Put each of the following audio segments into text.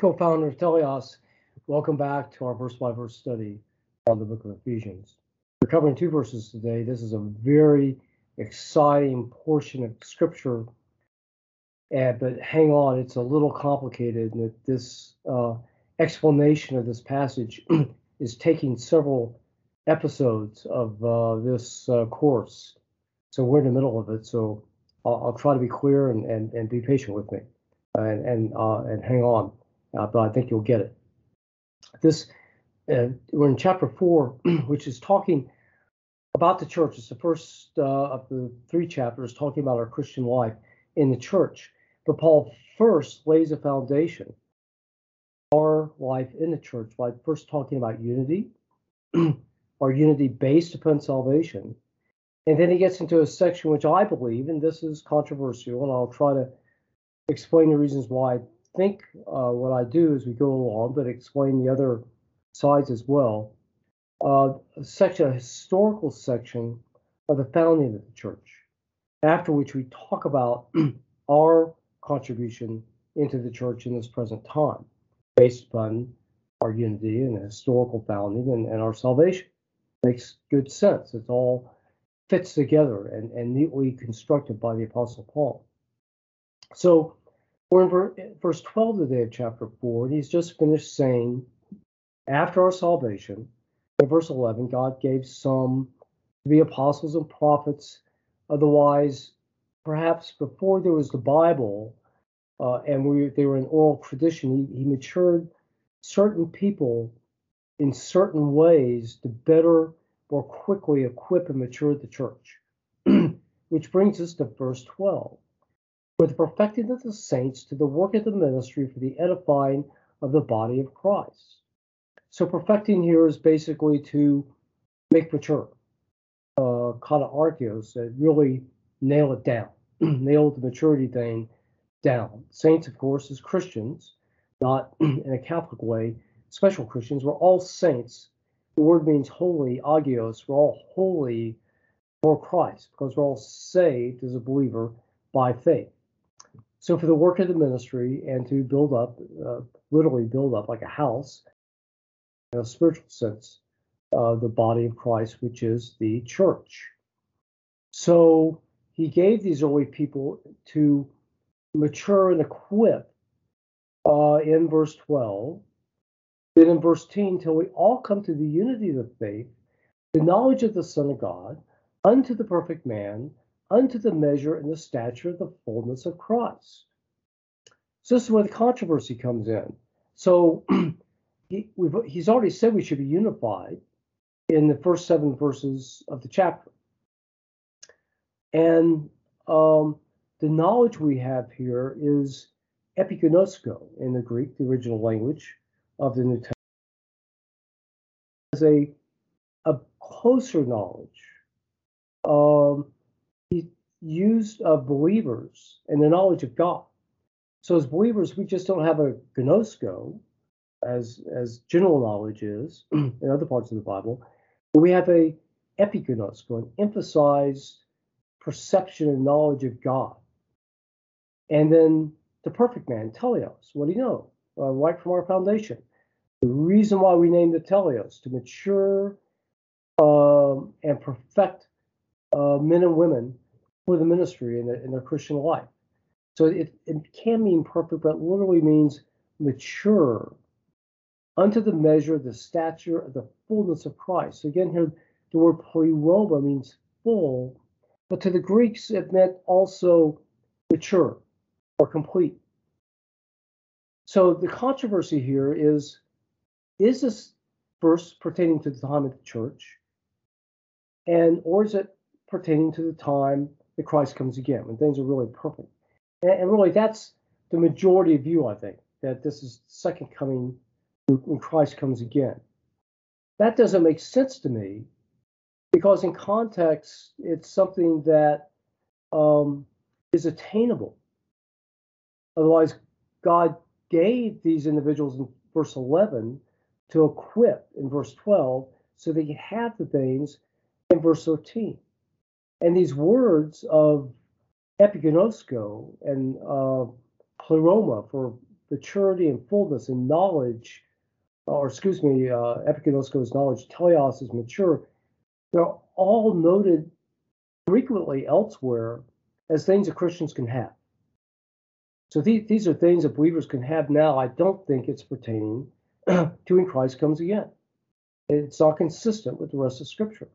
co-founder of Teleios. Welcome back to our verse by verse study on the book of Ephesians. We're covering two verses today. This is a very exciting portion of scripture, and, but hang on, it's a little complicated. And that this uh, explanation of this passage is taking several episodes of uh, this uh, course. So we're in the middle of it. So I'll, I'll try to be clear and, and, and be patient with me and and uh, and hang on, uh, but I think you'll get it. This uh, we're in chapter four, which is talking about the church. It's the first uh, of the three chapters talking about our Christian life in the church. But Paul first lays a foundation our life in the church by first talking about unity, our unity based upon salvation. And then he gets into a section which I believe, and this is controversial, and I'll try to explain the reasons why think uh, what I do as we go along, but explain the other sides as well. Uh, a a historical section of the founding of the church, after which we talk about our contribution into the church in this present time, based upon our unity and historical founding and, and our salvation. Makes good sense. It all fits together and, and neatly constructed by the Apostle Paul. So we're in verse 12 today of chapter 4, and he's just finished saying, after our salvation, in verse 11, God gave some to be apostles and prophets. Otherwise, perhaps before there was the Bible uh, and we, they were in oral tradition, he, he matured certain people in certain ways to better, more quickly equip and mature the church. Which brings us to verse 12 for the perfecting of the saints to the work of the ministry for the edifying of the body of Christ. So perfecting here is basically to make mature, uh, kata archios, uh, really nail it down, nail the maturity thing down. Saints, of course, as Christians, not in a Catholic way, special Christians. We're all saints. The word means holy, agios. We're all holy for Christ because we're all saved as a believer by faith. So for the work of the ministry and to build up, uh, literally build up like a house, in a spiritual sense, uh, the body of Christ, which is the church. So he gave these early people to mature and equip uh, in verse 12. Then in verse 10, till we all come to the unity of the faith, the knowledge of the Son of God, unto the perfect man, unto the measure and the stature of the fullness of Christ. So this is where the controversy comes in. So he, he's already said we should be unified in the first seven verses of the chapter. And um, the knowledge we have here is epiginosko in the Greek, the original language of the New Testament, as a, a closer knowledge. Um, used of believers and the knowledge of God. So as believers, we just don't have a gnosko, as as general knowledge is in other parts of the Bible, but we have a epignosko, an emphasized perception and knowledge of God. And then the perfect man, Teleios. What do you know? Uh, right from our foundation. The reason why we named it Teleios to mature um, and perfect uh, men and women for the ministry in, the, in their Christian life. So it, it can mean perfect, but literally means mature unto the measure, the stature of the fullness of Christ. So again, here the word pleroma means full, but to the Greeks it meant also mature or complete. So the controversy here is is this verse pertaining to the time of the church? And or is it pertaining to the time Christ comes again, when things are really perfect. And, and really, that's the majority view, I think. that this is second coming when Christ comes again. That doesn't make sense to me because in context, it's something that um, is attainable. Otherwise, God gave these individuals in verse 11 to equip in verse 12 so they could have the things in verse 13. And these words of epiginosko and uh, pleroma for maturity and fullness and knowledge, or excuse me, uh, epiginosko is knowledge, teleos is mature, they're all noted frequently elsewhere as things that Christians can have. So these, these are things that believers can have now. I don't think it's pertaining to when Christ comes again. It's not consistent with the rest of Scripture.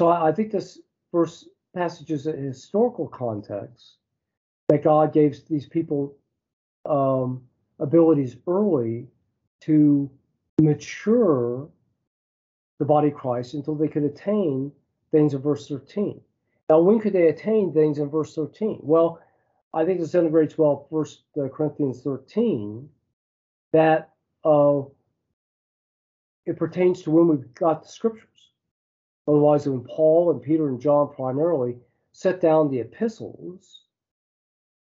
So I, I think this verse passage is a historical context that God gave these people um, abilities early to mature the body of Christ until they could attain things in verse 13. Now, when could they attain things in verse 13? Well, I think it's in grade 12, First uh, Corinthians 13, that uh, it pertains to when we've got the scriptures. Otherwise, when Paul and Peter and John primarily set down the epistles,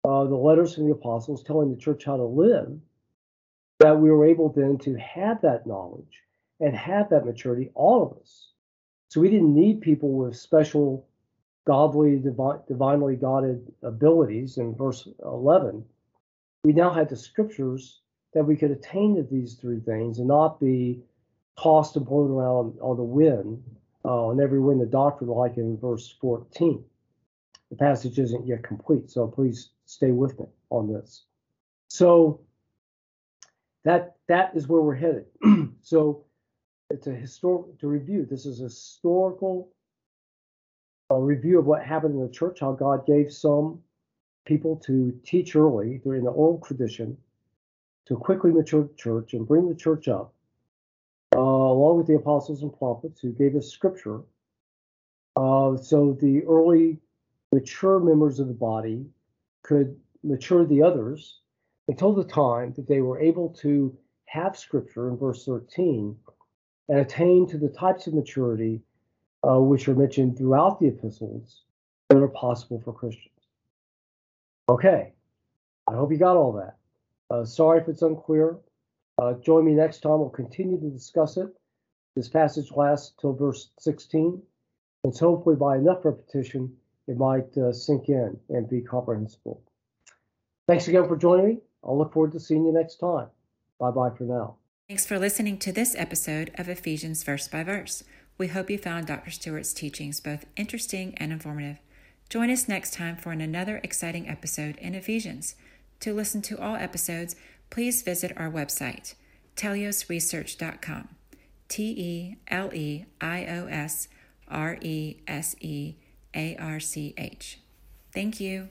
uh, the letters from the apostles telling the church how to live, that we were able then to have that knowledge and have that maturity, all of us. So we didn't need people with special godly, divi- divinely guided abilities in verse 11. We now had the scriptures that we could attain to these three things and not be tossed and blown around on the wind, uh, on every wind of doctrine, like in verse 14. The passage isn't yet complete, so please stay with me on this. So that that is where we're headed. so it's a historical to review. This is a historical uh, review of what happened in the church, how God gave some people to teach early during the oral tradition to quickly mature the church and bring the church up, uh, along with the apostles and prophets who gave us scripture. Uh, so the early mature members of the body could mature the others until the time that they were able to have scripture in verse 13 and attain to the types of maturity uh, which are mentioned throughout the epistles that are possible for Christians. Okay, I hope you got all that. Uh, sorry if it's unclear. Uh, join me next time. We'll continue to discuss it. This passage lasts till verse 16, and so hopefully by enough repetition, it might uh, sink in and be comprehensible. Thanks again for joining me. I'll look forward to seeing you next time. Bye bye for now. Thanks for listening to this episode of Ephesians Verse by Verse. We hope you found Dr. Stewart's teachings both interesting and informative. Join us next time for another exciting episode in Ephesians. To listen to all episodes, please visit our website, teleiosresearch.com. T E L E I O S R E S E A R C H. Thank you.